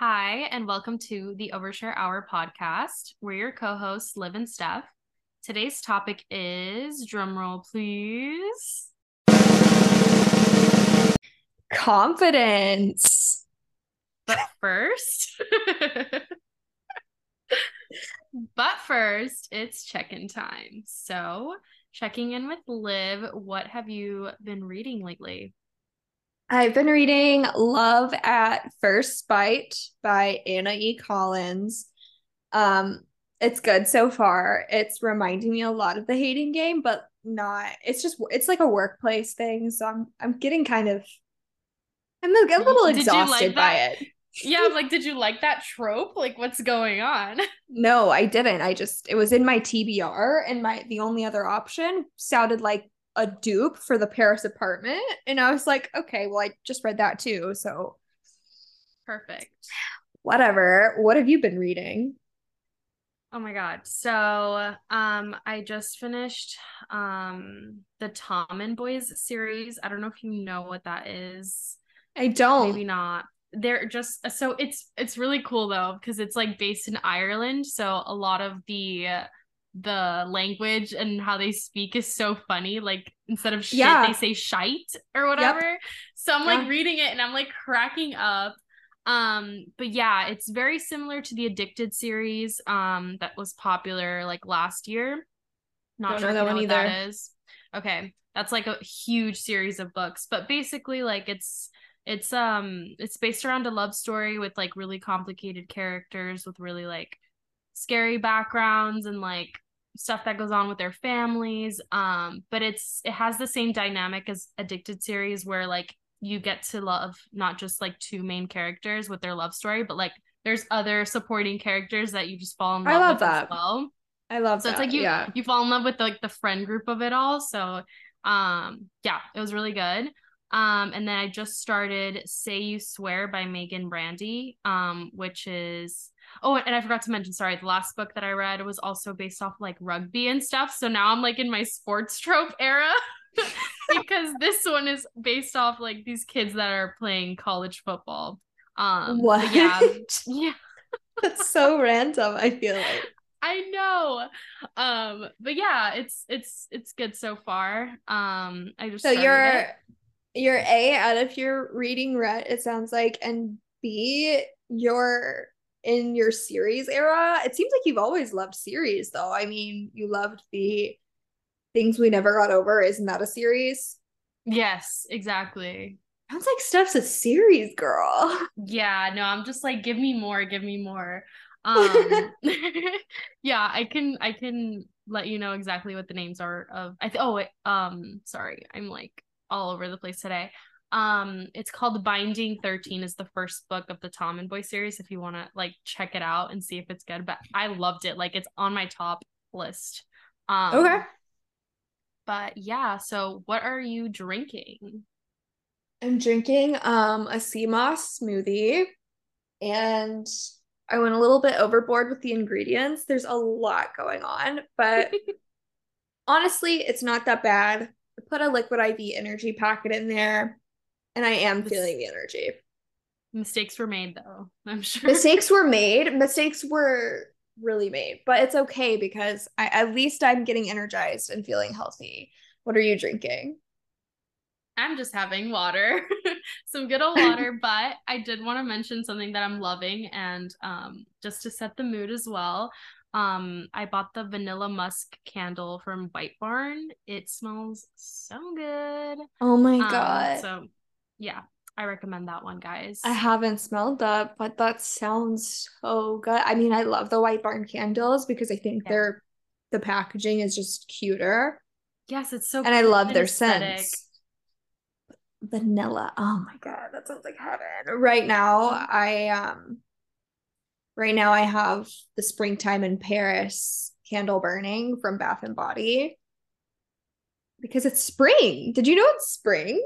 Hi, and welcome to the Overshare Hour podcast. We're your co host. We're your co hosts, Liv and Steph. Today's topic is drumroll, please. Confidence. But first, but first, it's check in time. So, checking in with Liv, what have you been reading lately? I've been reading Love at First Bite by Anna E. Collins. Um, it's good so far. It's reminding me a lot of the hating game, but not. It's just it's like a workplace thing. So I'm I'm getting kind of I'm a, a little did exhausted like by it. Yeah, I'm like, did you like that trope? Like, what's going on? No, I didn't. I just it was in my TBR, and my the only other option sounded like a dupe for the Paris apartment. And I was like, okay, well, I just read that too. So perfect. Whatever. What have you been reading? Oh my god. So, um I just finished um the Tommen Boys series. I don't know if you know what that is. I don't. Maybe not. They're just so it's it's really cool though because it's like based in Ireland, so a lot of the the language and how they speak is so funny. Like instead of shit, yeah. they say shite or whatever. Yep. So I'm like reading it and I'm like cracking up. Um, but yeah, it's very similar to the Addicted series um that was popular like last year. Not Don't sure know that one either. That is. Okay. That's like a huge series of books, but basically like it's it's um it's based around a love story with like really complicated characters with really like scary backgrounds and like stuff that goes on with their families um but it's it has the same dynamic as addicted series where like you get to love not just like two main characters with their love story but like there's other supporting characters that you just fall in love, I love with that. as well I love so that. it's like you yeah. you fall in love with like the friend group of it all so um yeah it was really good um and then I just started Say You Swear by Meagan Brandy um which is Oh, and I forgot to mention, sorry, the last book that I read was also based off like rugby and stuff. So now I'm like in my sports trope era because this one is based off like these kids that are playing college football. Um what? Yeah. Yeah. That's so random, I feel like. I know. Um, but yeah, it's it's it's good so far. Um, I just So you're it. You're A out of your reading rut, it sounds like, and B, you're in your series era. It seems like you've always loved series though. I mean, you loved the Things We Never Got Over. Isn't that a series? Yes, exactly. Sounds like Steph's a series girl. Yeah, no, I'm just like, give me more, give me more. Um yeah, I can I can let you know exactly what the names are of I th- oh um sorry, I'm like all over the place today. Um, it's called Binding 13 is the first book of the Tommen Boy series if you want to like check it out and see if it's good. But I loved it. Like it's on my top list. Um Okay. But yeah, so what are you drinking? I'm drinking um a sea moss smoothie and I went a little bit overboard with the ingredients. There's a lot going on, but honestly, it's not that bad. Put a liquid IV energy packet in there and I am feeling the energy. Mistakes were made though, I'm sure. Mistakes were made. Mistakes were really made, but it's okay because I, at least I'm getting energized and feeling healthy. What are you drinking? I'm just having water, some good old water. but I did want to mention something that I'm loving, and um, just to set the mood as well. Um, I bought the vanilla musk candle from White Barn. It smells so good. Oh my um, god! So yeah, I recommend that one, guys. I haven't smelled that, but that sounds so good. I mean, I love the White Barn candles because I think yeah. they're the packaging is just cuter. Yes, it's so and I love their aesthetic. scents. Vanilla. Oh my god, that sounds like heaven. Right now, mm-hmm. I um right now I have the springtime in Paris candle burning from Bath and Body. Because it's spring. Did you know it's spring?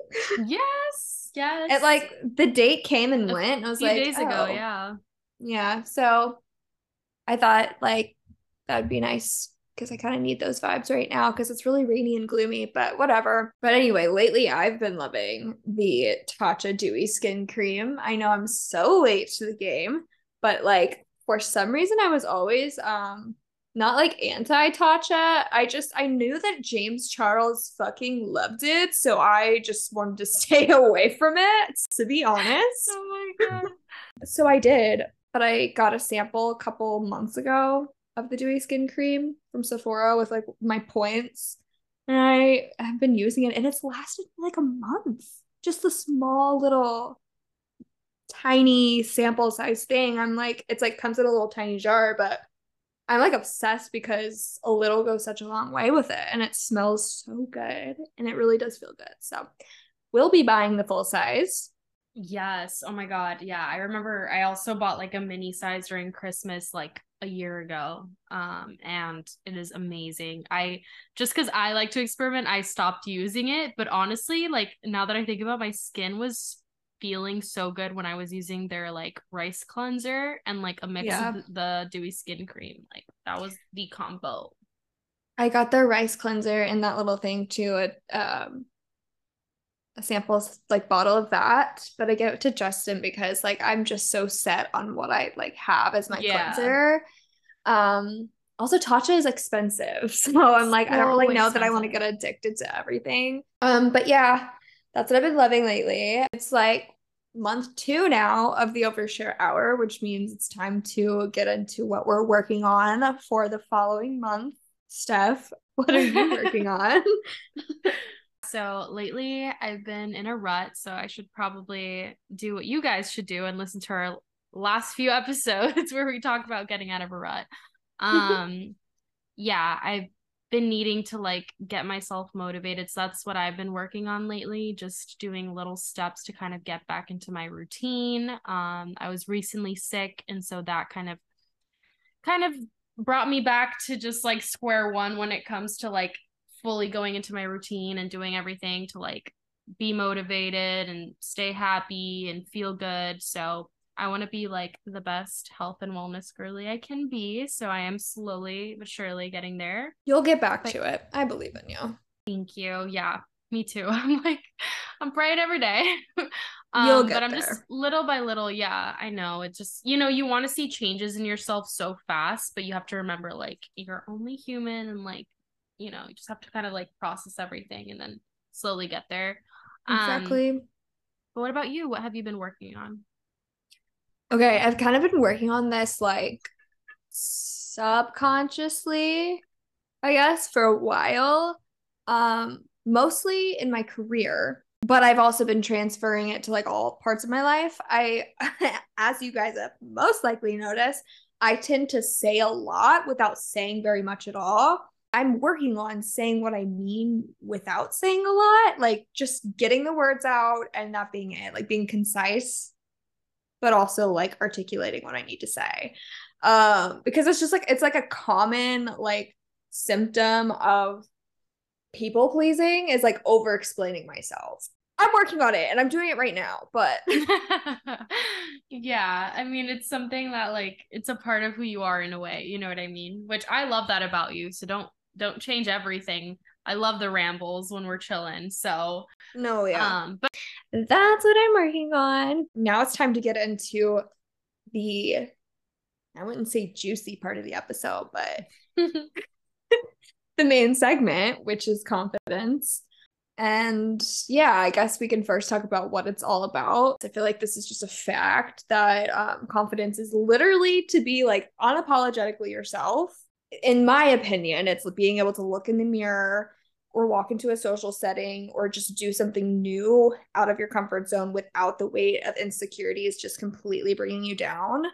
Yes. Yes. It like the date came and a went. I was like, days oh. ago, yeah. Yeah. So I thought like that would be nice because I kind of need those vibes right now because it's really rainy and gloomy, but whatever. But anyway, lately I've been loving the Tatcha Dewy Skin Cream. I know I'm so late to the game, but like for some reason I was always um not like anti Tatcha. I just I knew that James Charles fucking loved it, so I just wanted to stay away from it, to be honest. Oh my god. so I did, but I got a sample a couple months ago of the dewy skin cream from Sephora with like my points. And I have been using it and it's lasted like a month. Just the small little tiny sample size thing. I'm like, it's like comes in a little tiny jar, but I'm like obsessed because a little goes such a long way with it and it smells so good and it really does feel good. So we'll be buying the full size. Yes. Oh my god. Yeah. I remember I also bought like a mini size during Christmas like a year ago. Um and it is amazing. I just cuz I like to experiment, I stopped using it, but honestly, like now that I think about it, my skin was feeling so good when I was using their like rice cleanser and like a mix Yeah. of the dewy skin cream. Like that was the combo. I got their rice cleanser in that little thing too. A um a sample like bottle of that, but I gave it to Justin because like I'm just so set on what I like have as my Yeah. cleanser. Um also Tatcha is expensive. So I'm like I don't really know that I want to get addicted to everything. Um but yeah, that's what I've been loving lately. It's like month 2 now of the overshare hour, which means it's time to get into what we're working on for the following month. Steph, what are you working on? So lately I've been in a rut, so I should probably do what you guys should do and listen to our last few episodes where we talk about getting out of a rut. Um yeah, I've been needing to like get myself motivated. So that's what I've been working on lately, just doing little steps to kind of get back into my routine. Um I was recently sick and so that kind of kind of brought me back to just like square one when it comes to like fully going into my routine and doing everything to like be motivated and stay happy and feel good. So I want to be like the best health and wellness girly I can be. So I am slowly but surely getting there. You'll get back But- to it. I believe in you. Thank you. Yeah, me too. I'm like, I'm praying every day. You'll um, get but I'm just little by little. Yeah, I know. It's just, you know, you want to see changes in yourself so fast, but you have to remember, like, you're only human and, like, you know, you just have to kind of like process everything and then slowly get there. Um, Exactly. but what about you? What have you been working on? Okay, I've kind of been working on this like subconsciously, I guess, for a while. Um, mostly in my career, but I've also been transferring it to like all parts of my life. I as you guys have most likely noticed, I tend to say a lot without saying very much at all. I'm working on saying what I mean without saying a lot, like just getting the words out and not being it, like being concise but also like articulating what I need to say. Um, because it's just like it's like a common like symptom of people pleasing is like over explaining myself. I'm working on it and I'm doing it right now, but yeah, I mean, it's something that like it's a part of who you are in a way. You know what I mean? Which I love that about you. So don't don't change everything. I love the rambles when we're chilling. So, no, yeah. um, but That's what I'm working on. Now it's time to get into the I wouldn't say juicy part of the episode, but the main segment, which is confidence. And yeah, I guess we can first talk about what it's all about. I feel like this is just a fact that um, confidence is literally to be like unapologetically yourself. In my opinion, it's being able to look in the mirror or walk into a social setting or just do something new out of your comfort zone without the weight of insecurities just completely bringing you down.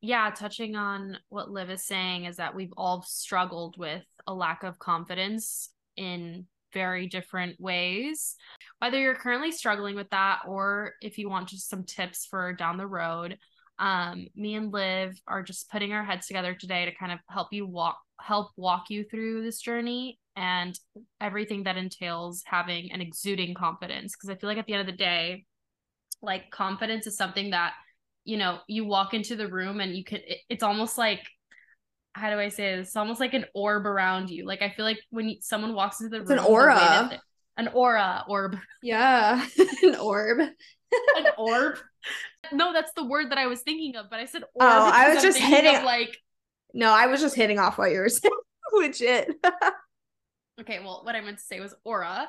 yeah, touching on what Liv is saying is that we've all struggled with a lack of confidence in very different ways. Whether you're currently struggling with that or if you want just some tips for down the road, um, me and Liv are just putting our heads together today to kind of help you walk help walk you through this journey and everything that entails having and exuding confidence. Because I feel like at the end of the day, like confidence is something that you know you walk into the room and you can it, it's almost like how do I say this? It's almost like an orb around you. Like I feel like when you, someone walks into the room, It's room, an the way aura. that an aura, orb, Yeah. An orb. an orb. No, that's the word that I was thinking of, but I said orb. Oh, I was I'm just of, hitting- like. No, I was just hitting off what you were saying. Legit. Okay, well, what I meant to say was aura.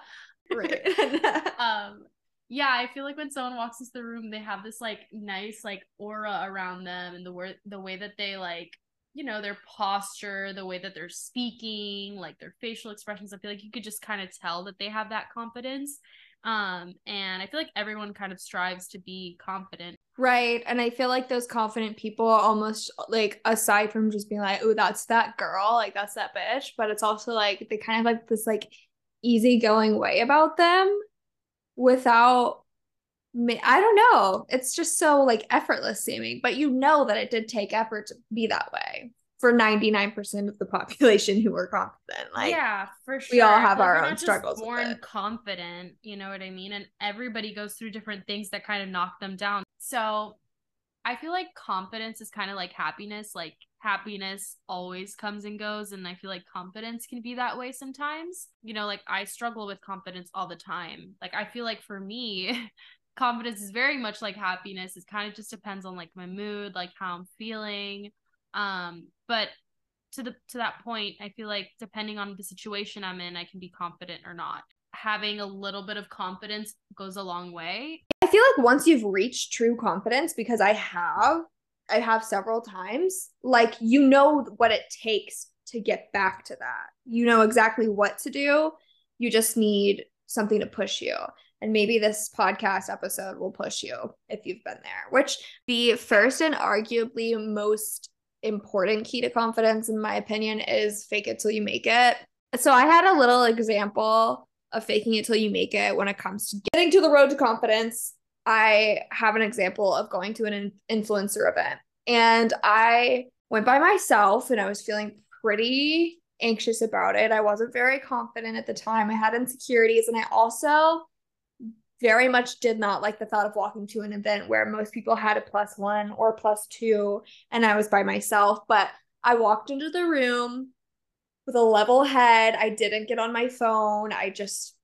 right. um yeah i feel like when someone walks into the room they have this like nice like aura around them and the word the way that they like you know their posture the way that they're speaking like their facial expressions i feel like you could just kind of tell that they have that confidence um and i feel like everyone kind of strives to be confident Right. And I feel like those confident people almost like aside from just being like, oh, that's that girl, like that's that bitch, but it's also like they kind of like this like easygoing way about them without I don't know. It's just so like effortless seeming, but you know that it did take effort to be that way for 99% of the population who are confident. Like yeah for sure we all have like our own struggles born confident you know what i mean and everybody goes through different things that kind of knock them down so i feel like confidence is kind of like happiness like happiness always comes and goes and i feel like confidence can be that way sometimes you know like i struggle with confidence all the time like i feel like for me confidence is very much like happiness it kind of just depends on like my mood like how i'm feeling um but to the to that point i feel like depending on the situation i'm in i can be confident or not having a little bit of confidence goes a long way I feel like once you've reached true confidence, because I have, I have several times, like you know what it takes to get back to that. You know exactly what to do. You just need something to push you. And maybe this podcast episode will push you if you've been there, which the first and arguably most important key to confidence, in my opinion, is fake it till you make it. So I had a little example of faking it till you make it when it comes to getting to the road to confidence. I have an example of going to an influencer event and I went by myself and I was feeling pretty anxious about it. I wasn't very confident at the time. I had insecurities and I also very much did not like the thought of walking to an event where most people had a plus one or plus two and I was by myself. But I walked into the room with a level head. I didn't get on my phone. I just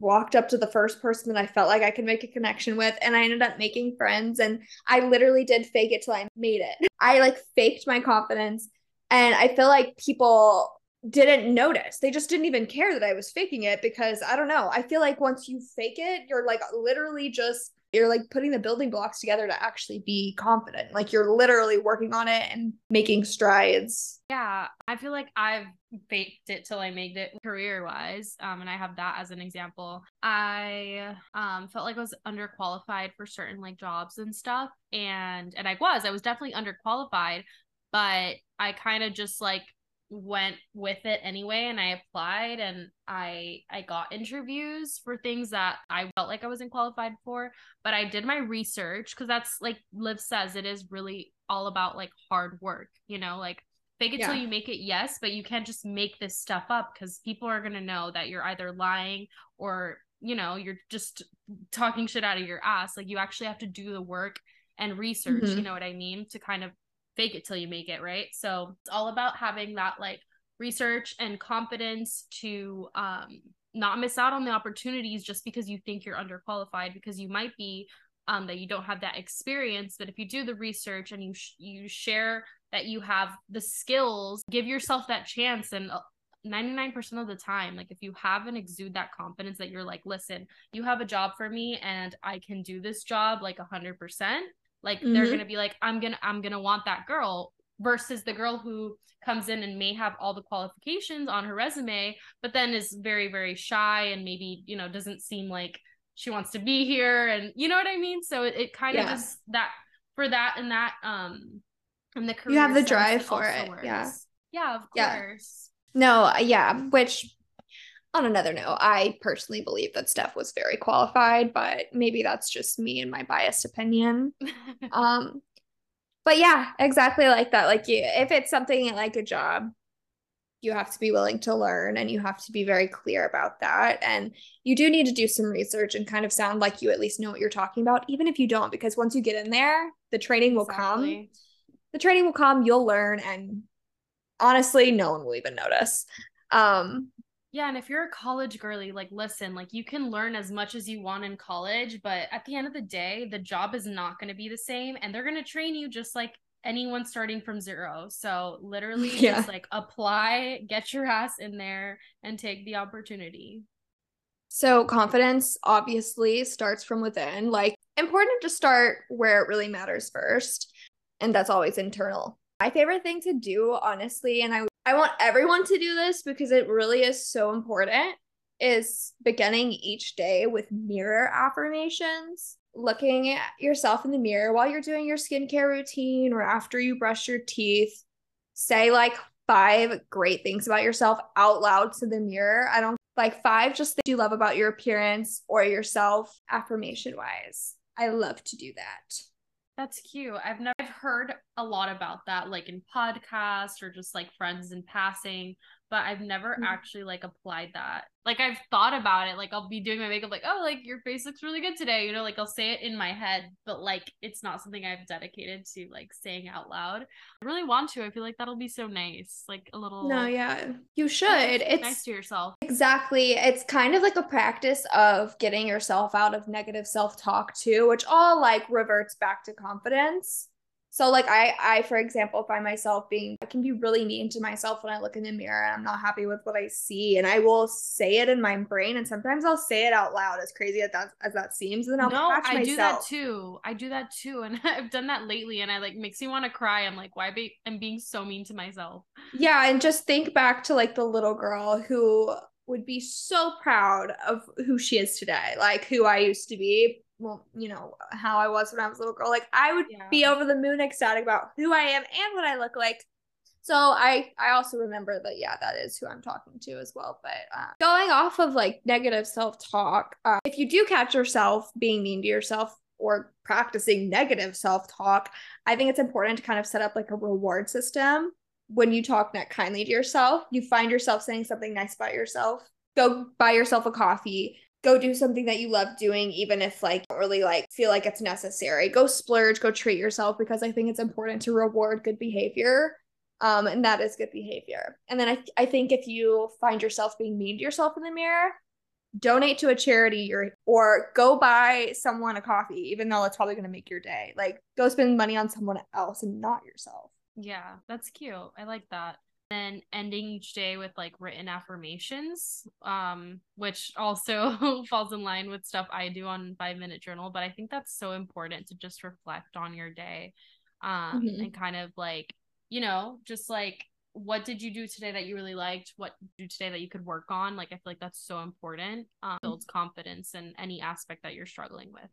walked up to the first person that I felt like I could make a connection with and I ended up making friends and I literally did fake it till I made it. I like faked my confidence and I feel like people didn't notice. They just didn't even care that I was faking it because I don't know. I feel like once you fake it, you're like literally just you're like putting the building blocks together to actually be confident. Like you're literally working on it and making strides. yeah i feel like i've faked it till i made it career wise um and i have that as an example i um felt like i was underqualified for certain like jobs and stuff and and i was i was definitely underqualified but i kind of just like went with it anyway and I applied and I I got interviews for things that I felt like I wasn't qualified for but I did my research cuz that's like Liv says it is really all about like hard work you know like fake it till you make it yes but you can't just make this stuff up cuz people are going to know that you're either lying or you know you're just talking shit out of your ass like you actually have to do the work and research you Mhm. know what I mean to kind of fake it till you make it, right? So it's all about having that like research and confidence to um not miss out on the opportunities just because you think you're underqualified because you might be um that you don't have that experience but if you do the research and you sh- you share that you have the skills give yourself that chance and uh, 99% of the time like if you have and exude that confidence that you're like listen you have a job for me and I can do this job like 100% like they're Mhm. gonna be like i'm gonna i'm gonna want that girl versus the girl who comes in and may have all the qualifications on her resume but then is very very shy and maybe you know doesn't seem like she wants to be here and you know what i mean so it, it kind of Yeah. just that for that and that um and the career You have the drive for it, yeah. works. yeah of Yeah. course No, yeah, which on another note, I personally believe that Steph was very qualified, but maybe that's just me and my biased opinion. Um but yeah, exactly like that. Like you, if it's something like a job, you have to be willing to learn and you have to be very clear about that. And you do need to do some research and kind of sound like you at least know what you're talking about, even if you don't, because once you get in there, the training will come. The training will come, you'll learn and honestly, no one will even notice. Um, yeah, and if you're a college girly, like listen, like you can learn as much as you want in college, but at the end of the day, the job is not going to be the same and they're going to train you just like anyone starting from zero. So literally yeah. just like apply, get your ass in there and take the opportunity. So confidence obviously starts from within. Like important to start where it really matters first, and that's always internal. My favorite thing to do, honestly, and I I want everyone to do this because it really is so important, is beginning each day with mirror affirmations. Looking at yourself in the mirror while you're doing your skincare routine or after you brush your teeth. Say like five great things about yourself out loud to the mirror. I don't like five just things you love about your appearance or yourself affirmation wise. I love to do that. That's cute. I've never I've heard a lot about that, like in podcasts or just like friends in passing but I've never mm-hmm. actually like applied that. Like I've thought about it. Like I'll be doing my makeup, like, oh, like your face looks really good today. You know, like I'll say it in my head, but like it's not something I've dedicated to like saying out loud. I really want to. I feel like that'll be so nice. Like a little No, yeah. You should. It's nice to yourself. Exactly. It's kind of like a practice of getting yourself out of negative self-talk too, which all like reverts back to confidence. So like I I for example find myself being I can be really mean to myself when I look in the mirror and I'm not happy with what I see and I will say it in my brain and sometimes I'll say it out loud as crazy as that as that seems and then I'll no, catch I myself. do that too. I do that too and I've done that lately and I like makes me want to cry. I'm like why be I'm being so mean to myself. Yeah, and just think back to like the little girl who would be so proud of who she is today, like who I used to be well, you know, how I was when I was a little girl. Like I would yeah. be over the moon ecstatic about who I am and what I look like. So I I also remember that yeah, that is who I'm talking to as well. But uh, going off of like negative self talk, uh, if you do catch yourself being mean to yourself or practicing negative self talk, I think it's important to kind of set up like a reward system when you talk that kindly to yourself. You find yourself saying something nice about yourself. Go buy yourself a coffee go do something that you love doing even if like don't really like feel like it's necessary. Go splurge go treat yourself because i think it's important to reward good behavior um and that is good behavior. And then i, I think if you find yourself being mean to yourself in the mirror donate to a charity or or go buy someone a coffee even though it's probably going to make your day. Like go spend money on someone else and not yourself. Yeah that's cute. I like that then ending each day with like written affirmations um which also falls in line with stuff i do on five minute journal but i think that's so important to just reflect on your day um mm-hmm. and kind of like you know just like what did you do today that you really liked? What do today that you could work on? Like i feel like that's so important um, builds confidence in any aspect that you're struggling with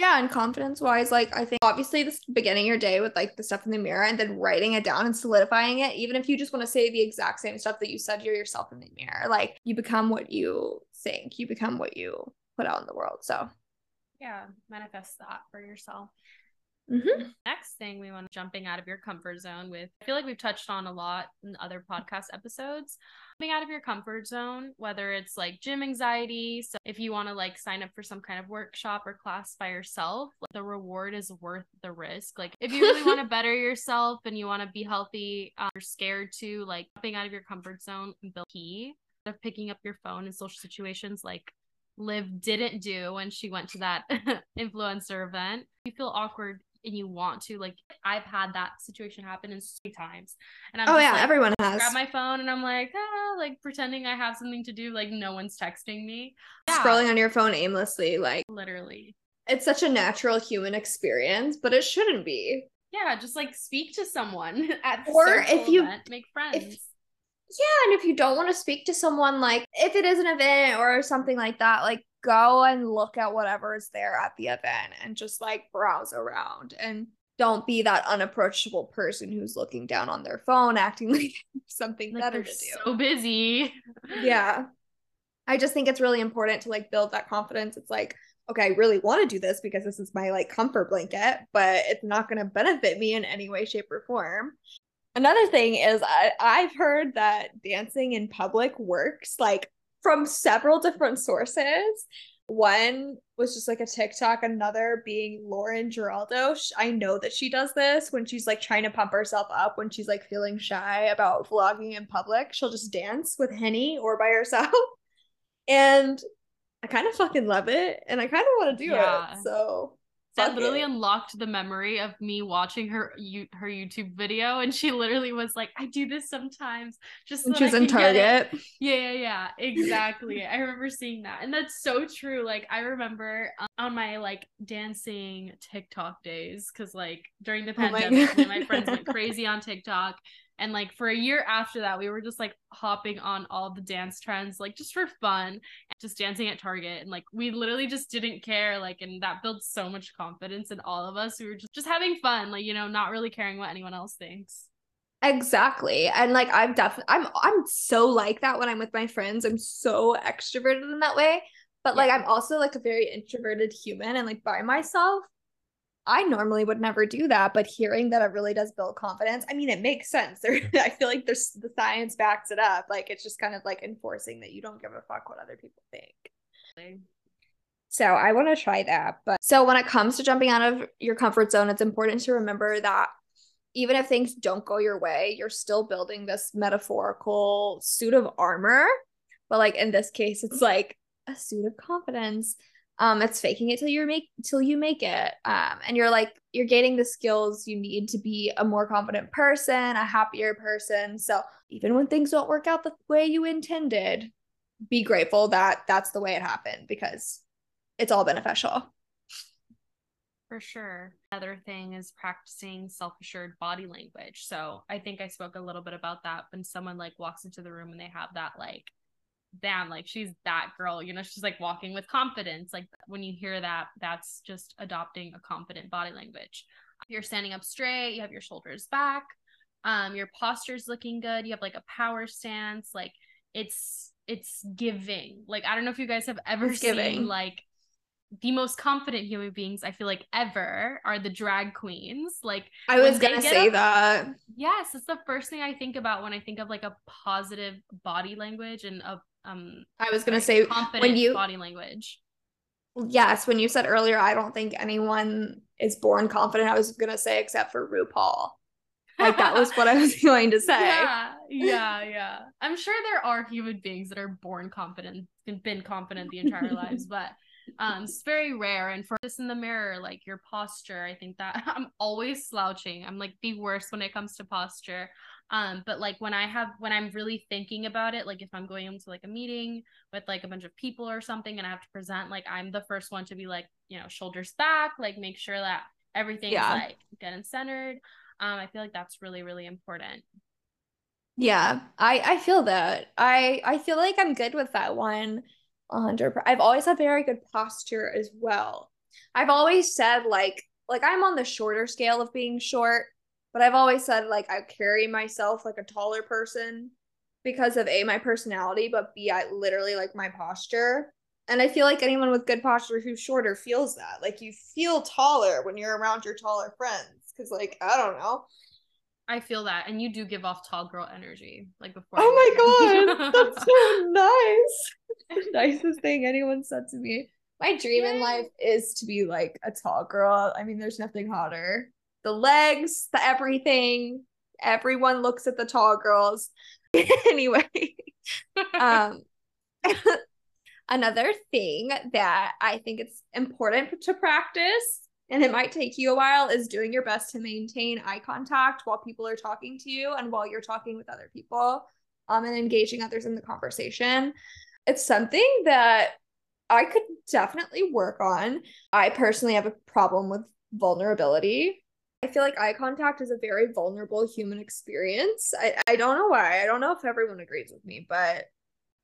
yeah, and confidence wise, like I think obviously this beginning your day with like the stuff in the mirror and then writing it down and solidifying it, even if you just want to say the exact same stuff that you said to yourself in the mirror, like you become what you think, you become what you put out in the world. So, yeah, manifest that for yourself. Mm-hmm. Next thing we want jumping out of your comfort zone with. I feel like we've touched on a lot in other podcast episodes. Out of your comfort zone, whether it's like gym anxiety. So if you want to like sign up for some kind of workshop or class by yourself, like, the reward is worth the risk. Like if you really want to better yourself and you want to be healthy, um, you're scared to like jumping out of your comfort zone and build key of picking up your phone in social situations like Liv didn't do when she went to that influencer event. You feel awkward and you want to like I've had that situation happen in so many times and I'm oh yeah like, everyone has grab my phone and I'm like ah like pretending I have something to do like no one's texting me. Yeah. scrolling on your phone aimlessly like literally. it's such a natural human experience but it shouldn't be. Yeah just like speak to someone at or if you event, make friends. If, yeah and if you don't want to speak to someone like if it is an event or something like that like go and look at whatever is there at the event and just like browse around and don't be that unapproachable person who's looking down on their phone acting like something like better to do. So busy. yeah. I just think it's really important to like build that confidence. It's like, okay, I really want to do this because this is my like comfort blanket, but it's not going to benefit me in any way, shape, or form. Another thing is I, I've heard that dancing in public works like from several different sources. One was just like a TikTok, another being Lauren Giraldo. I know that she does this when she's like trying to pump herself up, when she's like feeling shy about vlogging in public. She'll just dance with Henny or by herself. And I kind of fucking love it. And I kind of want to do yeah. it. So that literally it. unlocked the memory of me watching her you her YouTube video, and she literally was like, "I do this sometimes." Just so she's in Target. Yeah, yeah, yeah, exactly. I remember seeing that, and that's so true. Like I remember um, on my like dancing TikTok days, because like during the pandemic, oh my, my friends went crazy on TikTok, and like for a year after that, we were just like hopping on all the dance trends, like just for fun, just dancing at Target. And like we literally just didn't care. Like, and that builds so much confidence in all of us. We were just, just having fun, like, you know, not really caring what anyone else thinks. Exactly. And like I'm definitely I'm I'm so like that when I'm with my friends. I'm so extroverted in that way. But yeah. like I'm also like a very introverted human and like by myself, I normally would never do that, but hearing that it really does build confidence, I mean, it makes sense. There, I feel like there's the science backs it up. Like it's just kind of like enforcing that you don't give a fuck what other people think. So I want to try that. But so when it comes to jumping out of your comfort zone, it's important to remember that even if things don't go your way, you're still building this metaphorical suit of armor. But like in this case, it's like a suit of confidence um it's faking it till you make till you make it. Um and you're like you're gaining the skills you need to be a more confident person a happier person. So even when things don't work out the way you intended be grateful that that's the way it happened because it's all beneficial. For sure. Another thing is practicing self-assured body language. So i think i spoke a little bit about that when someone like walks into the room and they have that like damn, like she's that girl, you know, she's like walking with confidence. Like when you hear that, that's just adopting a confident body language. You're standing up straight, you have your shoulders back, um, your posture's looking good, you have like a power stance, like it's it's giving. Like I don't know if you guys have ever it's seen giving. like the most confident human beings I feel like ever are the drag queens. Like I was gonna say up, that. Yes, it's the first thing I think about when I think of like a positive body language and a um I was gonna say when you body language. Yes, when you said earlier, I don't think anyone is born confident. I was gonna say except for RuPaul. Like that was what I was going to say. Yeah, yeah, yeah. I'm sure there are human beings that are born confident and been confident the entire lives, but um it's very rare and for this in the mirror like your posture i think that i'm always slouching i'm like the worst when it comes to posture um, but like when I have when I'm really thinking about it, like if I'm going into like a meeting with like a bunch of people or something and I have to present, like I'm the first one to be like, you know, shoulders back, like make sure that everything's yeah. like dead and centered. Um, I feel like that's really, really important. Yeah, I I feel that. I I feel like I'm good with that one. 100 I've always had very good posture as well. I've always said like like I'm on the shorter scale of being short but I've always said like I carry myself like a taller person because of A, my personality, but B, I literally like my posture. And I feel like anyone with good posture who's shorter feels that. Like you feel taller when you're around your taller friends. Cause like, I don't know. I feel that. And you do give off tall girl energy. Like before. Oh my god. That's so nice. nicest thing anyone said to me. My dream Yay. in life is to be like a tall girl. I mean, there's nothing hotter the legs, the everything. Everyone looks at the tall girls. anyway, um, another thing that I think it's important to practice, and it might take you a while, is doing your best to maintain eye contact while people are talking to you and while you're talking with other people um, and engaging others in the conversation. It's something that I could definitely work on. I personally have a problem with vulnerability. I feel like eye contact is a very vulnerable human experience. I, I don't know why. I don't know if everyone agrees with me, but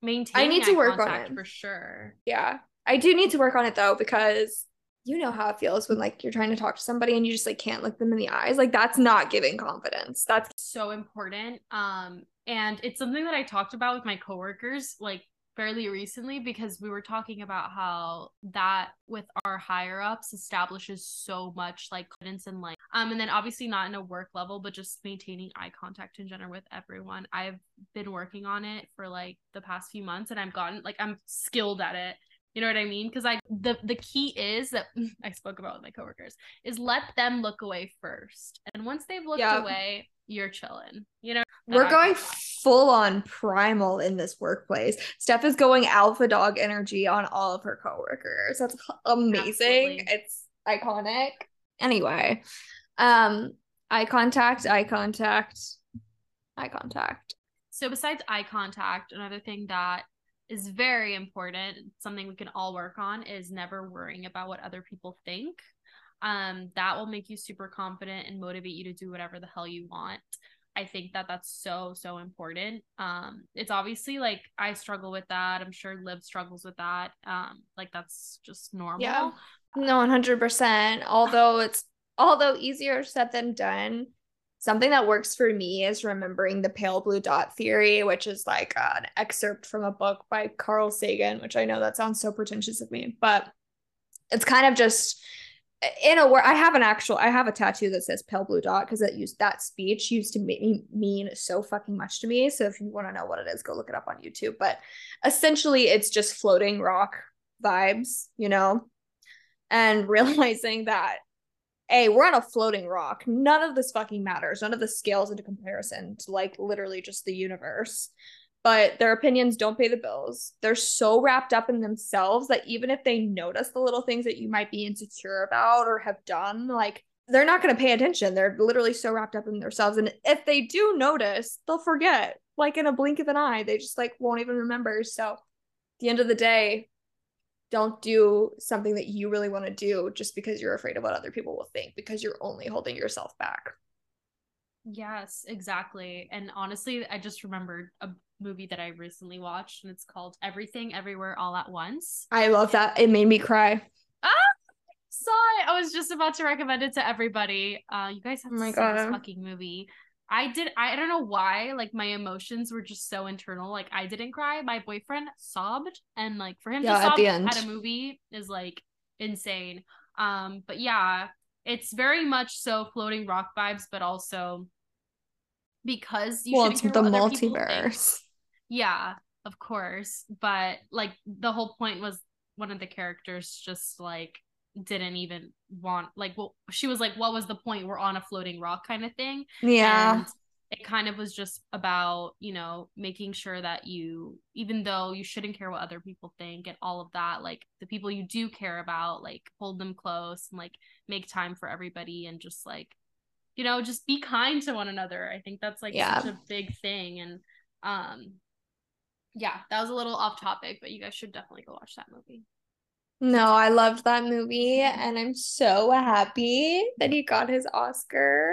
maintain I need to work on it for sure. Yeah. I do need to work on it though because you know how it feels when like you're trying to talk to somebody and you just like can't look them in the eyes. Like that's not giving confidence. That's so important. Um and it's something that I talked about with my coworkers like fairly recently because we were talking about how that with our higher ups establishes so much like confidence and like um and then obviously not in a work level but just maintaining eye contact in general with everyone i've been working on it for like the past few months and i've gotten like i'm skilled at it You know what I mean? Because I the the key is that I spoke about with my coworkers is let them look away first, and once they've looked Yeah. away, you're chilling. You know, We're going full on primal in this workplace. Steph is going alpha dog energy on all of her coworkers. That's amazing. Absolutely. It's iconic. Anyway, um, eye contact, eye contact, eye contact. So besides eye contact, another thing that is very important, something we can all work on is never worrying about what other people think. Um that will make you super confident and motivate you to do whatever the hell you want. I think that that's so so important. Um it's obviously like I struggle with that. I'm sure Liv struggles with that. Um like that's just normal. Yeah. No, 100%. Although it's although easier said than done, something that works for me is remembering the pale blue dot theory, which is like uh, an excerpt from a book by Carl Sagan, which I know that sounds so pretentious of me, but it's kind of just in a word I have an actual I have a tattoo that says pale blue dot because it used that speech used to me mean so fucking much to me. So if you want to know what it is, go look it up on YouTube. But essentially it's just floating rock vibes, you know, and realizing that hey, we're on a floating rock. None of this fucking matters. None of this scales into comparison to like literally just the universe. But their opinions don't pay the bills. They're so wrapped up in themselves that even if they notice the little things that you might be insecure about or have done, like they're not going to pay attention. They're literally so wrapped up in themselves. And if they do notice, they'll forget like in a blink of an eye. They just like won't even remember. So at the end of the day, don't do something that you really want to do just because you're afraid of what other people will think because you're only holding yourself back. Yes, exactly. And honestly, I just remembered a movie that I recently watched and it's called Everything Everywhere All at Once. I love that. It made me cry. Saw it. I was just about to recommend it to everybody. Uh you guys have Oh to my see this fucking movie. I did I don't know why, like my emotions were just so internal. Like I didn't cry. My boyfriend sobbed and like for him Yeah, to at sob the end. at a movie is like insane. Um but yeah, it's very much so floating rock vibes, but also because you well, it's the multiverse. Yeah, of course. But like the whole point was one of the characters just like didn't even want like well she was like what was the point? We're on a floating rock kind of thing. Yeah. and it kind of was just about you know making sure that you even though you shouldn't care what other people think and all of that like the people you do care about like hold them close and like make time for everybody and just like you know just be kind to one another. I think that's like Yeah. such a big thing. And um yeah that was a little off topic but you guys should definitely go watch that movie No, I loved that movie and I'm so happy that he got his Oscar.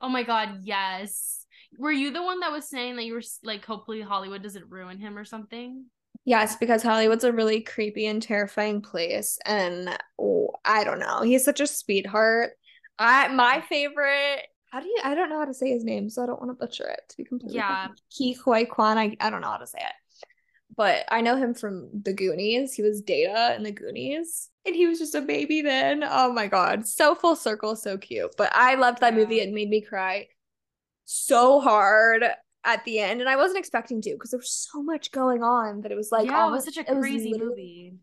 oh my god yes were you the one that was saying that you were like hopefully hollywood doesn't ruin him or something Yes, because Hollywood's a really creepy and terrifying place. And oh, I don't know. He's such a sweetheart. I my favorite how do you I don't know how to say his name, so I don't want to butcher it to be completely Yeah. Ke Huy Quan. I, I don't know how to say it. But I know him from the Goonies. He was Data in the Goonies. And he was just a baby then. Oh my god. So full circle, so cute. But I loved that Yeah. movie. It made me cry so hard at the end. And I wasn't expecting to because there was so much going on that it was like yeah, it was such a crazy literally- movie.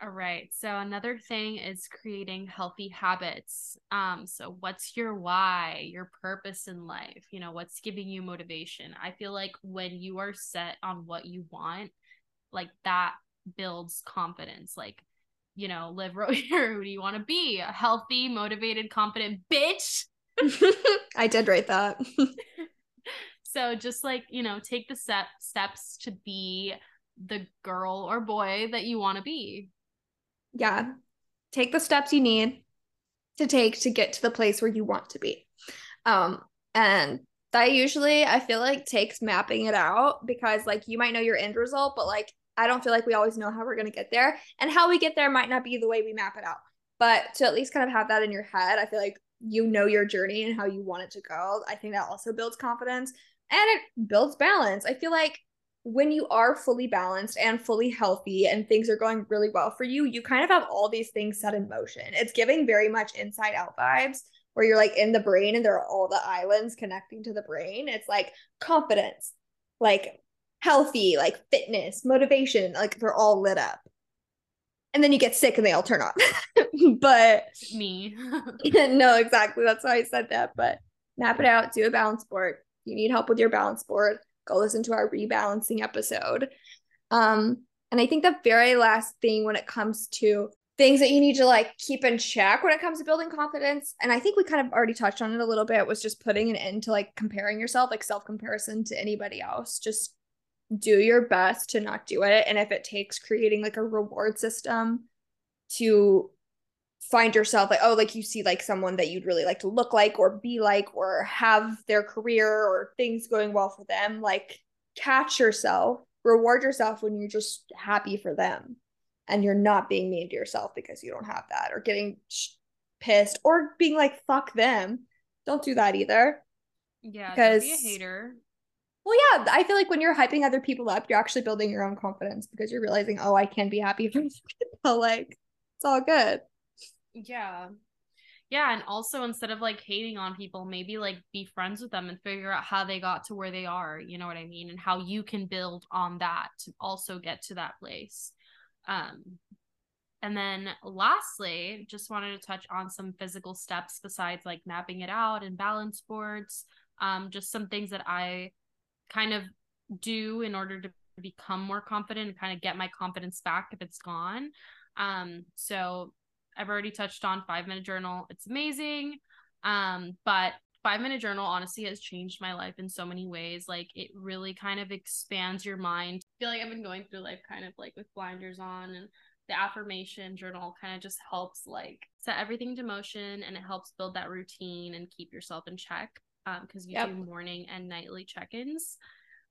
All right. So another thing is creating healthy habits. Um, so what's your why, your purpose in life? You know, what's giving you motivation? I feel like when you are set on what you want, like that builds confidence. Like, you know, live wrote here, who do you want to be? A healthy, motivated, confident bitch. I did write that. So just like, you know, take the step steps to be the girl or boy that you want to be. yeah. Take the steps you need to take to get to the place where you want to be. Um, and that usually I feel like takes mapping it out because like you might know your end result, but like I don't feel like we always know how we're gonna get there. And how we get there might not be the way we map it out. But to at least kind of have that in your head, I feel like you know your journey and how you want it to go. I think that also builds confidence and it builds balance. I feel like when you are fully balanced and fully healthy and things are going really well for you, you kind of have all these things set in motion. It's giving very much inside out vibes where you're like in the brain and there are all the islands connecting to the brain. It's like confidence, like healthy, like fitness, motivation, like they're all lit up. and then you get sick and they all turn off. but me. no, exactly. That's why I said that. But map it out, do a balance board. If you need help with your balance board, go listen to our rebalancing episode. Um, and I think the very last thing when it comes to things that you need to like keep in check when it comes to building confidence, and I think we kind of already touched on it a little bit, was just putting an end to like comparing yourself, like self comparison to anybody else. Just do your best to not do it. And if it takes creating like a reward system to find yourself like, oh, like you see like someone that you'd really like to look like or be like or have their career or things going well for them, like catch yourself, reward yourself when you're just happy for them and you're not being mean to yourself because you don't have that or getting pissed or being like, fuck them. Don't do that either. Yeah, because be a hater. Well, yeah, I feel like when you're hyping other people up, you're actually building your own confidence because you're realizing, oh, I can be happy for people. Like, it's all good. Yeah. Yeah. And also, instead of like hating on people, maybe like be friends with them and figure out how they got to where they are. You know what I mean? And how you can build on that to also get to that place. Um, and then lastly, just wanted to touch on some physical steps besides like mapping it out and balance boards. Um, just some things that I kind of do in order to become more confident and kind of get my confidence back if it's gone. Um, so I've already touched on five minute journal. It's amazing. Um, but five minute journal honestly has changed my life in so many ways. Like it really kind of expands your mind. I feel like I've been going through life kind of like with blinders on and the affirmation journal kind of just helps like set everything to motion and it helps build that routine and keep yourself in check because um, you yep. do morning and nightly check-ins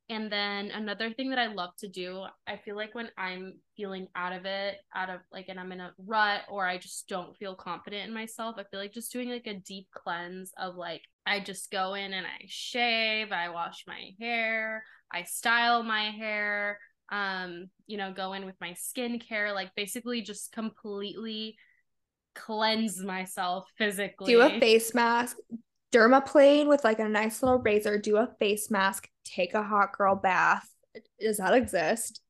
and then another thing that I love to do, I feel like when I'm feeling out of it, out of like, and I'm in a rut or I just don't feel confident in myself, I feel like just doing like a deep cleanse of like, I just go in and I shave, I wash my hair, I style my hair, um, you know, go in with my skincare, like basically just completely cleanse myself physically. Do a face mask, dermaplane with like a nice little razor, do a face mask, take a hot girl bath. Does that exist?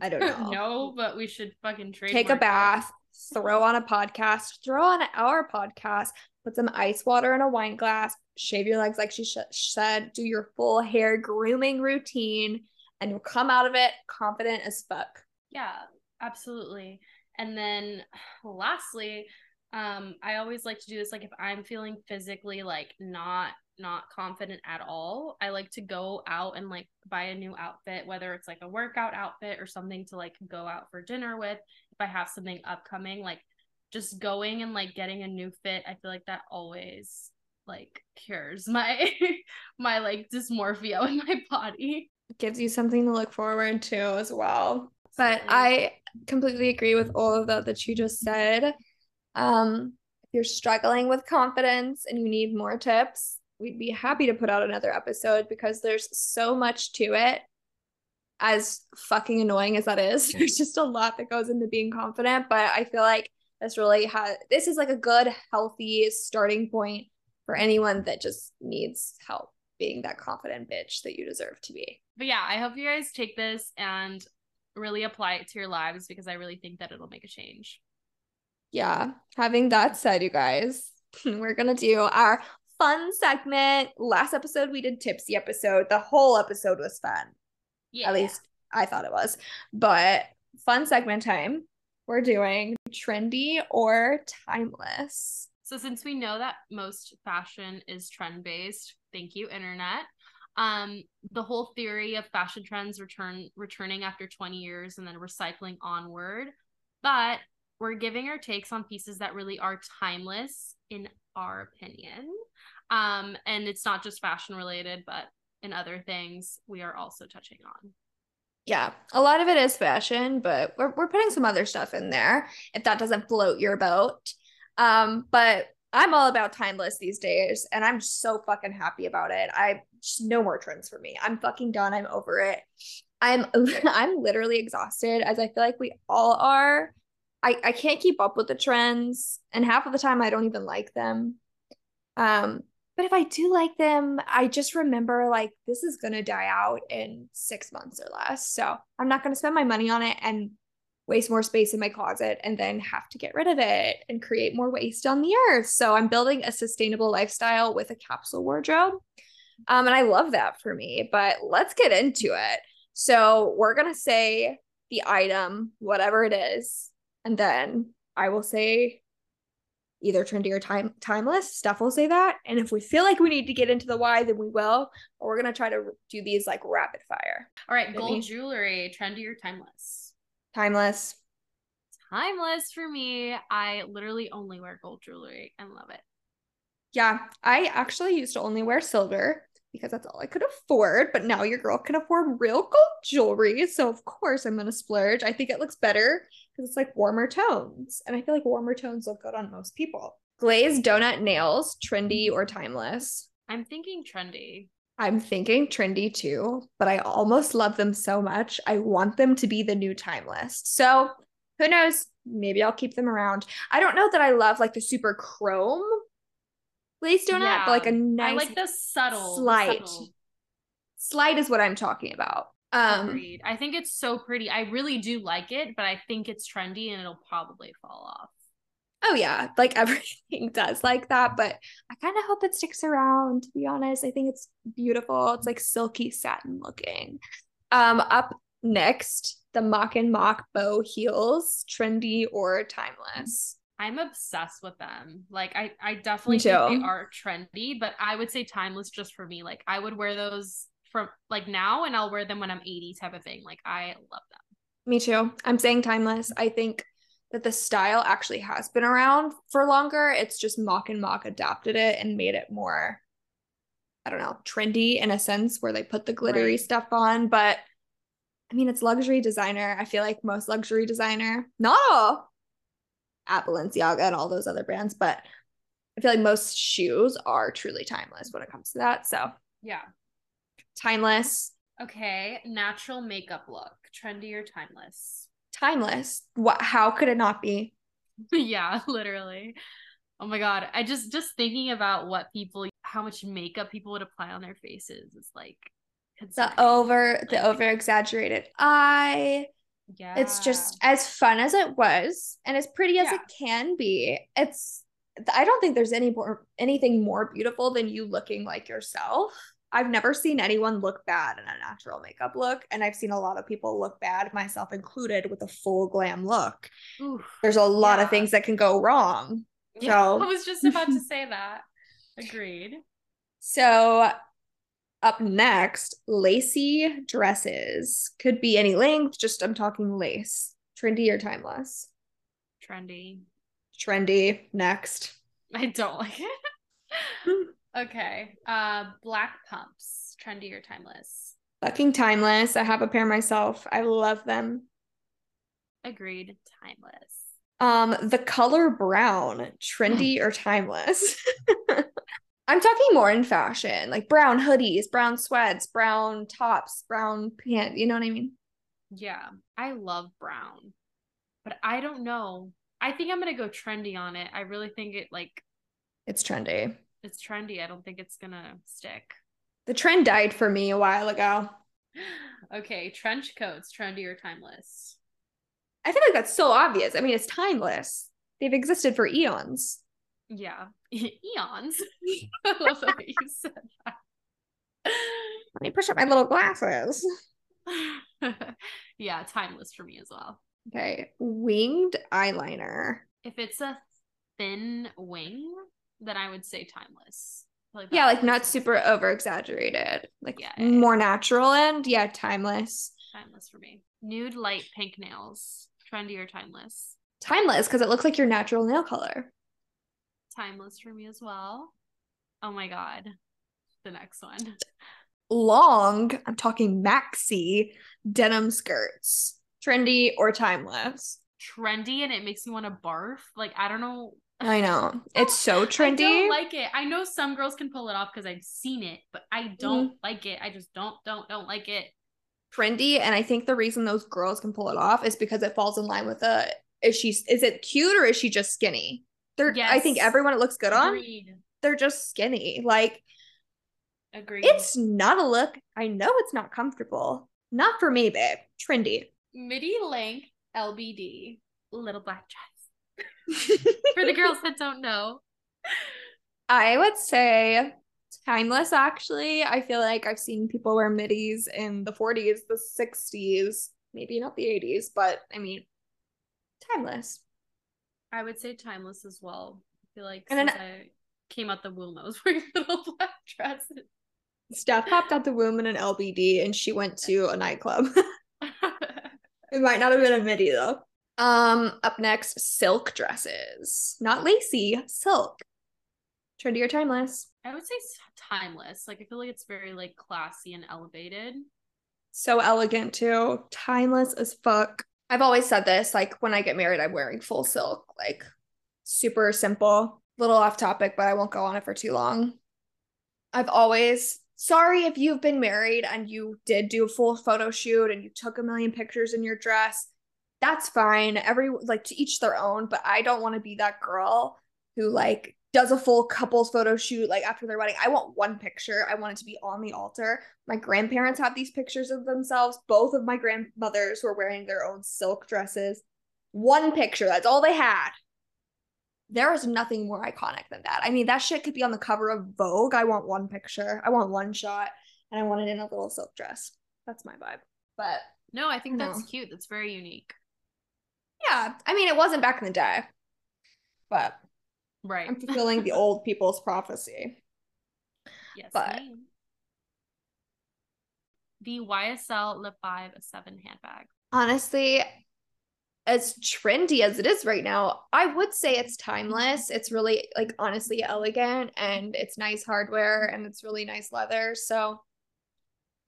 I don't know. no, but we should fucking trade. Take a bath, that. throw on a podcast, throw on our podcast, put some ice water in a wine glass, shave your legs like she sh- said, do your full hair grooming routine, and you'll come out of it confident as fuck. Yeah, absolutely. And then lastly, um i always like to do this like if i'm feeling physically like not not confident at all i like to go out and like buy a new outfit whether it's like a workout outfit or something to like go out for dinner with. If i have something upcoming like just going and like getting a new fit i feel like that always like cures my my like dysmorphia in my body. Gives you something to look forward to as well. But i completely agree with all of that that you just said um, if you're struggling with confidence and you need more tips, we'd be happy to put out another episode because there's so much to it. As fucking annoying as that is, there's just a lot that goes into being confident. But I feel like this really has this is like a good, healthy starting point for anyone that just needs help being that confident bitch that you deserve to be. But yeah, I hope you guys take this and really apply it to your lives because I really think that it'll make a change yeah, having that said, you guys, we're gonna do our fun segment. Last episode we did tipsy episode. The whole episode was fun. Yeah. At least I thought it was. But fun segment time. We're doing trendy or timeless. So since we know that most fashion is trend based, thank you internet. Um, the whole theory of fashion trends return returning after 20 years and then recycling onward. But we're giving our takes on pieces that really are timeless in our opinion. Um, and it's not just fashion related, but in other things we are also touching on. Yeah, a lot of it is fashion, but we're we're putting some other stuff in there if that doesn't float your boat. Um, but I'm all about timeless these days, and I'm so fucking happy about it. I just no more trends for me. I'm fucking done. I'm over it. I'm I'm literally exhausted, as I feel like we all are I, I can't keep up with the trends and half of the time I don't even like them. Um, but if I do like them, I just remember like this is gonna die out in six months or less. So I'm not gonna spend my money on it. And waste more space in my closet and then have to get rid of it and create more waste on the earth. So I'm building a sustainable lifestyle with a capsule wardrobe. Um, and I love that for me, but let's get into it. So we're to say the item, whatever it is, and then I will say either trendy or time timeless. Steph will say that. And if we feel like we need to get into the why, then we will. Or we're gonna try to do these like rapid fire. All right, gold jewelry, trendy or timeless? Timeless. Timeless for me. I literally only wear gold jewelry and love it. Yeah, I actually used to only wear silver because that's all I could afford. But now your girl can afford real gold jewelry. So, of course, I'm going to splurge. I think it looks better because it's like warmer tones. And I feel like warmer tones look good on most people. Glazed donut nails, trendy mm-hmm. or timeless? I'm thinking trendy. I'm thinking trendy too, but I almost love them so much. I want them to be the new timeless. So, who knows? Maybe I'll keep them around. I don't know that I love like the super chrome glazed donut, yeah. but like a nice, I like the subtle slight. The subtle. Slight is what I'm talking about. Um, Agreed. I think it's so pretty. I really do like it, but I think it's trendy and it'll probably fall off. Oh yeah, like everything does like that, but I kind of hope it sticks around. To be honest, I think it's beautiful. It's like silky satin looking. Um, up next, the Mach and Mach bow heels, trendy or timeless. I'm obsessed with them. Like I, I definitely think they are trendy, but I would say timeless just for me. Like I would wear those from like now and I'll wear them when I'm 80 type of thing. Like I love them. Me too. I'm saying timeless. I think that the style actually has been around for longer. It's just Mach and Mach adapted it and made it more, I don't know, trendy in a sense where they put the glittery right. stuff on. But I mean, it's luxury designer. I feel like most luxury designer, not all, at Balenciaga and all those other brands, but I feel like most shoes are truly timeless when it comes to that. So, yeah. Timeless. Okay, natural makeup look, trendy or timeless? Timeless. What how could it not be? yeah, literally. Oh my god, I just just thinking about what people how much makeup people would apply on their faces is like the over the over exaggerated eye yeah. It's just as fun as it was and as pretty as yeah. it can be. It's I don't think there's any more anything more beautiful than you looking like yourself. I've never seen anyone look bad in a natural makeup look, and I've seen a lot of people look bad, myself included, with a full glam look. Oof, There's a lot yeah. of things that can go wrong. Yeah, so I was just about to say that. Agreed. So up next, lacy dresses. Could be any length, just I'm talking lace. Trendy or timeless? Trendy. Trendy. Next. I don't like it. okay. Uh black pumps. Trendy or timeless? Fucking timeless. I have a pair myself. I love them. Agreed. Timeless. Um, the color brown, trendy or timeless? I'm talking more in fashion, like brown hoodies, brown sweats, brown tops, brown pants. You know what I mean? Yeah, I love brown, but I don't know. I think I'm gonna go trendy on it. I really think it like it's trendy. It's trendy. I don't think it's gonna stick. The trend died for me a while ago. okay, trench coats, trendy or timeless? I feel like that's so obvious. I mean, it's timeless. They've existed for eons. Yeah. Eons. I love the way you said that. Let me push up my little glasses. yeah, timeless for me as well. Okay. Winged eyeliner. If it's a thin wing, then I would say timeless. Like yeah, like not super over exaggerated. Like yeah, yeah, more natural and yeah, timeless. Timeless for me. Nude light pink nails. Trendy or timeless? Timeless because it looks like your natural nail color timeless for me as well. Oh my god. The next one. Long, I'm talking maxi denim skirts. Trendy or timeless? Trendy and it makes me want to barf. Like I don't know. I know. It's so trendy. I don't like it. I know some girls can pull it off because I've seen it, but I don't mm. like it. I just don't don't don't like it. Trendy and I think the reason those girls can pull it off is because it falls in line with a is she is it cute or is she just skinny? They're yes. I think everyone it looks good Agreed. on. They're just skinny. Like Agreed. It's not a look. I know it's not comfortable. Not for me, babe. Trendy. Midi length LBD, little black dress. For the girls that don't know. I would say timeless actually. I feel like I've seen people wear middies in the 40s, the 60s, maybe not the 80s, but I mean timeless. I would say timeless as well. I feel like And since then- I came out the womb, I was wearing a little black dresses. Steph popped out the womb in an LBD and she went to a nightclub. it might not have been a midi though. Um, up next, silk dresses. Not lacy, silk. Trendy or timeless. I would say timeless. Like I feel like it's very like classy and elevated. So elegant too. Timeless as fuck. I've always said this, like when I get married, I'm wearing full silk, like super simple. Little off topic, but I won't go on it for too long. I've always sorry if you've been married and you did do a full photo shoot and you took a million pictures in your dress. That's fine. Every like to each their own, but I don't want to be that girl who like does a full couples photo shoot like after their wedding. I want one picture. I want it to be on the altar. My grandparents have these pictures of themselves. Both of my grandmothers were wearing their own silk dresses. One picture. That's all they had. There is nothing more iconic than that. I mean, that shit could be on the cover of Vogue. I want one picture. I want one shot, and I want it in a little silk dress. That's my vibe. But No, I think I that's cute. That's very unique. Yeah, I mean, it wasn't back in the day, but Right. I'm fulfilling the old people's prophecy. yes. but- ma'am. The YSL Le 5 à 7 handbag. honestly, as trendy as it is right now, I would say it's timeless. It's really like honestly elegant and it's nice hardware and it's really nice leather. So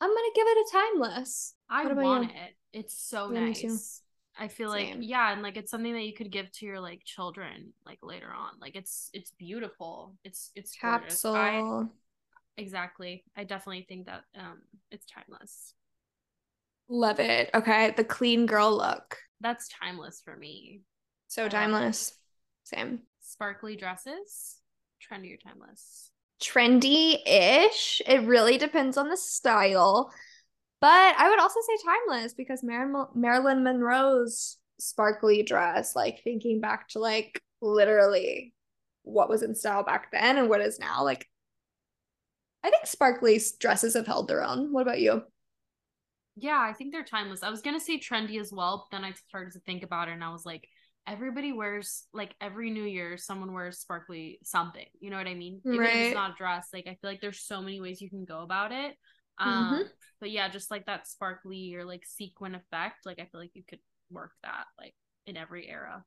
I'm gonna give it a timeless. I want you? it. It's so Yeah, nice. I feel like yeah, and like it's something that you could give to your like children like later on. Like it's it's beautiful. It's it's. Capsule. I, exactly. I definitely think that um it's timeless. Love it. Okay. The clean girl look. That's timeless for me. So love timeless. Same. Sparkly dresses, trendy or timeless. Trendy-ish. It really depends on the style. But I would also say timeless because Marilyn, Marilyn Monroe's sparkly dress, like thinking back to like literally what was in style back then and what is now, like I think sparkly dresses have held their own. What about you? Yeah, I think they're timeless. I was gonna say trendy as well, but then I started to think about it and I was like, everybody wears like every new year someone wears sparkly something. You know what I mean? Even if Right. it's not a dress, like I feel like there's so many ways you can go about it. Mhm. Um but yeah, just like that sparkly or like sequin effect, like I feel like you could work that like in every era.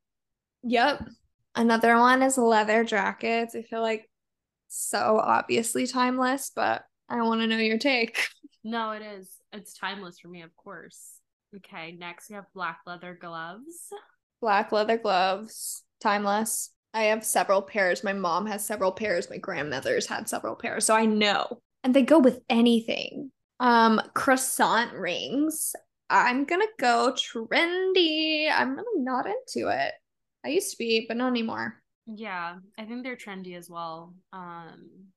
Yep. Another one is leather jackets. I feel like so obviously timeless, but I want to know your take. No, it is. It's timeless for me, of course. Okay, next we have black leather gloves. Black leather gloves, timeless. I have several pairs. My mom has several pairs. My grandmother's had several pairs. So I know. And they go with anything. Um, croissant rings. I'm gonna go trendy. I'm really not into it. I used to be, but not anymore. Yeah, I think they're trendy as well. Um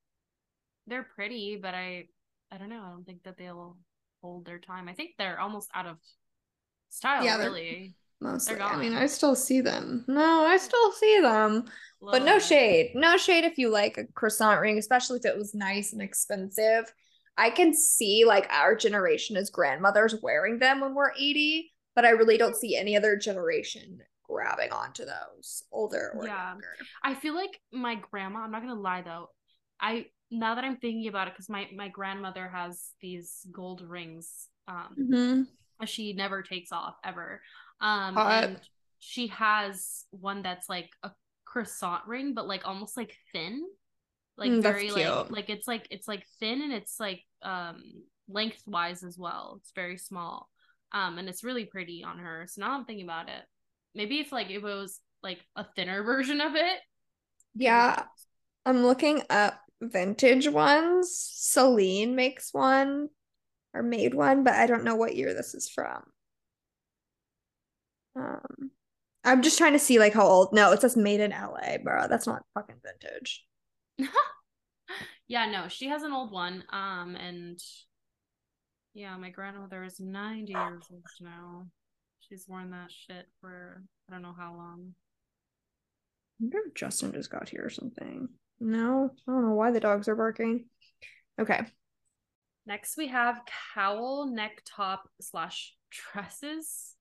they're pretty, but I I don't know, I don't think that they'll hold their time. I think they're almost out of style, Yeah, really. Mostly. I mean. I still see them. No, I still see them. But no shade. No shade if you like a croissant ring, especially if it was nice and expensive. I can see like our generation as grandmothers wearing them when we're 80, but I really don't see any other generation grabbing onto those, older or Yeah. younger. I feel like my grandma, I'm not gonna lie though, I now that I'm thinking about it, because my my grandmother has these gold rings um Mm-hmm. she never takes off ever. Um and she has one that's like a croissant ring, but like almost like thin. Like Mm, very like like it's like it's like thin and it's like um lengthwise as well. It's very small. Um and it's really pretty on her. So now I'm thinking about it. Maybe if like it was like a thinner version of it. Yeah, I'm looking up vintage ones. Celine makes one or made one, but I don't know what year this is from. Um, I'm just trying to see like how old. No, it says made in LA, bro. That's not fucking vintage. yeah, no, she has an old one. Um, and yeah, my grandmother is 90 years old now. She's worn that shit for I don't know how long. I wonder if Justin just got here or something. No, I don't know why the dogs are barking. Okay. Next we have cowl neck top slash tresses.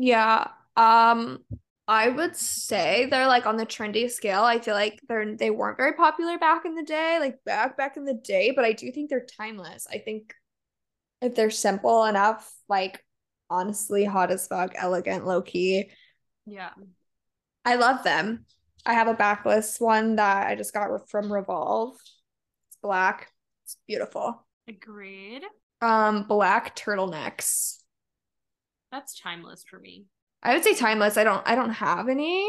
Yeah. Um I would say they're like on the trendy scale. I feel like they're they weren't very popular back in the day, like back back in the day, but I do think they're timeless. I think if they're simple enough, like honestly hot as fuck, elegant, low key. Yeah. I love them. I have a backless one that I just got from Revolve. It's black. It's beautiful. Agreed. Um, black turtlenecks. That's timeless for me. I would say timeless. I don't I don't have any.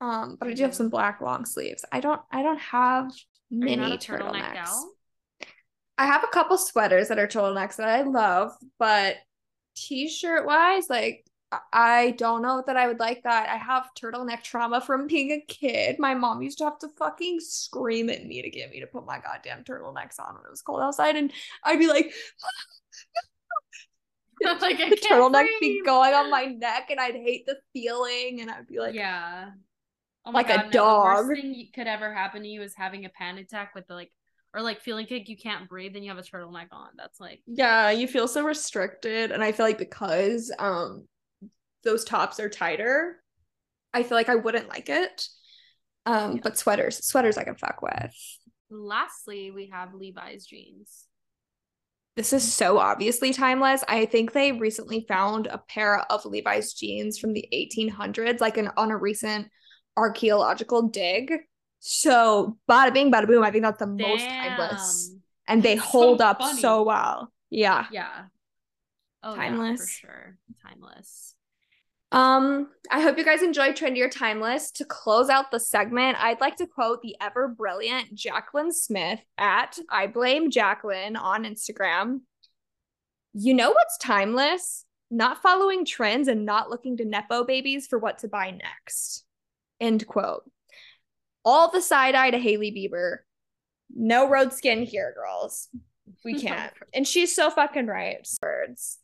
Um, but I do have some black long sleeves. I don't I don't have many turtlenecks. Turtleneck I have a couple sweaters that are turtlenecks that I love, but t-shirt wise, like I don't know that I would like that. I have turtleneck trauma from being a kid. My mom used to have to fucking scream at me to get me to put my goddamn turtlenecks on when it was cold outside, and I'd be like, like the turtleneck breathe. be going on my neck, and I'd hate the feeling, and I'd be like, yeah, oh like God, a dog. The worst thing could ever happen to you is having a panic attack with the like or like feeling like you can't breathe and you have a turtleneck on. That's like yeah, you feel so restricted, and I feel like because um those tops are tighter, I feel like I wouldn't like it. Um, yeah. but sweaters, sweaters I can fuck with. Lastly, we have Levi's jeans. This is so obviously timeless. I think they recently found a pair of Levi's jeans from the 1800s, like an on a recent archaeological dig so bada bing, bada boom. I think that's the Damn. most timeless, and they hold so up funny. so well. Yeah, yeah. Oh, timeless yeah, for sure. Timeless. Um, I hope you guys enjoyed Trendy or Timeless. To close out the segment, I'd like to quote the ever brilliant Jacqueline Smith at I Blame Jacqueline on Instagram. You know what's timeless? Not following trends and not looking to Nepo babies for what to buy next. End quote all the side eye to Hailey Bieber. No Rhode skin here, girls. We can't. and she's so fucking right. Words.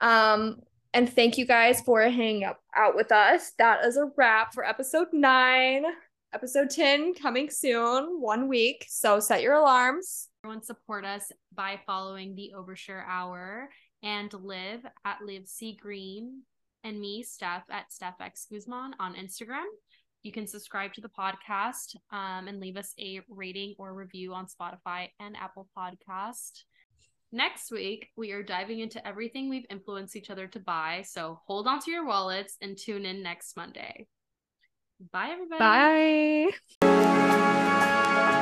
Um, and thank you guys for hanging up out with us. That is a wrap for episode nine. Episode 10 coming soon, one week. So set your alarms. Everyone support us by following the Overshare Hour and Liv at Liv C Green and me, Steph at Steph X Guzman on Instagram. You can subscribe to the podcast um, and leave us a rating or review on Spotify and Apple Podcast. Next week, we are diving into everything we've influenced each other to buy. So hold on to your wallets and tune in next Monday. Bye, everybody. Bye.